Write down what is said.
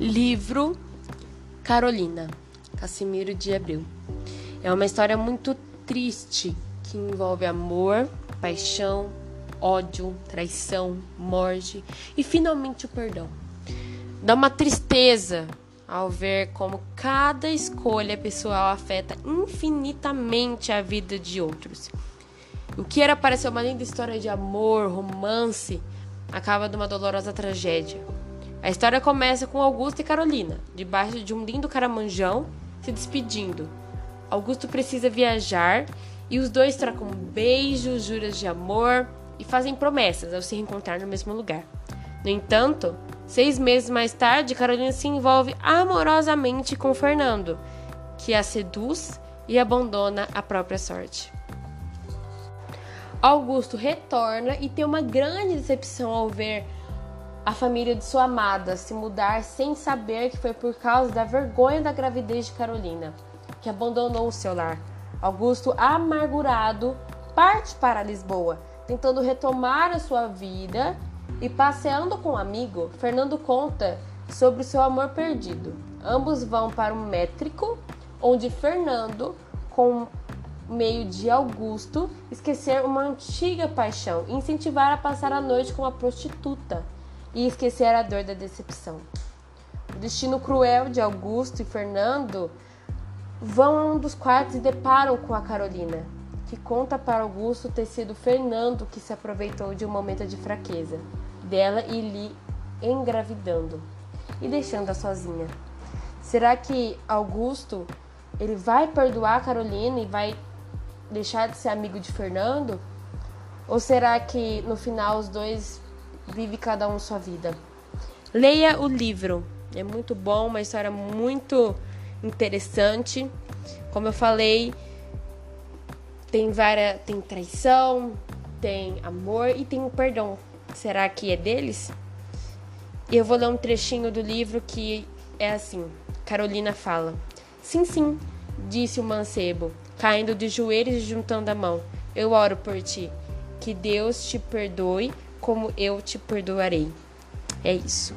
Livro Carolina, Cassimiro de Abreu. É uma história muito triste que envolve amor, paixão, ódio, traição, morte e finalmente o perdão. Dá uma tristeza ao ver como cada escolha pessoal afeta infinitamente a vida de outros. O que era parecer uma linda história de amor, romance, acaba numa dolorosa tragédia. A história começa com Augusto e Carolina, debaixo de um lindo caramanjão, se despedindo. Augusto precisa viajar e os dois trocam beijos, juras de amor e fazem promessas ao se reencontrar no mesmo lugar. No entanto, seis meses mais tarde, Carolina se envolve amorosamente com Fernando, que a seduz e abandona a própria sorte. Augusto retorna e tem uma grande decepção ao ver a família de sua amada se mudar sem saber que foi por causa da vergonha da gravidez de Carolina, que abandonou o seu lar. Augusto, amargurado, parte para Lisboa, tentando retomar a sua vida e passeando com um amigo, Fernando conta sobre o seu amor perdido. Ambos vão para um métrico, onde Fernando, com meio de Augusto, esquecer uma antiga paixão e incentivar a passar a noite com uma prostituta e esquecer a dor da decepção. O destino cruel de Augusto e Fernando vão a um dos quartos e deparam com a Carolina, que conta para Augusto ter sido Fernando que se aproveitou de um momento de fraqueza dela e lhe engravidando e deixando-a sozinha. Será que Augusto ele vai perdoar a Carolina e vai deixar de ser amigo de Fernando? Ou será que no final os dois vive cada um sua vida. Leia o livro, é muito bom, uma história muito interessante. Como eu falei, tem várias, tem traição, tem amor e tem o perdão. Será que é deles? Eu vou ler um trechinho do livro que é assim. Carolina fala: Sim, sim, disse o mancebo, caindo de joelhos e juntando a mão. Eu oro por ti. Que Deus te perdoe como eu te perdoarei. É isso.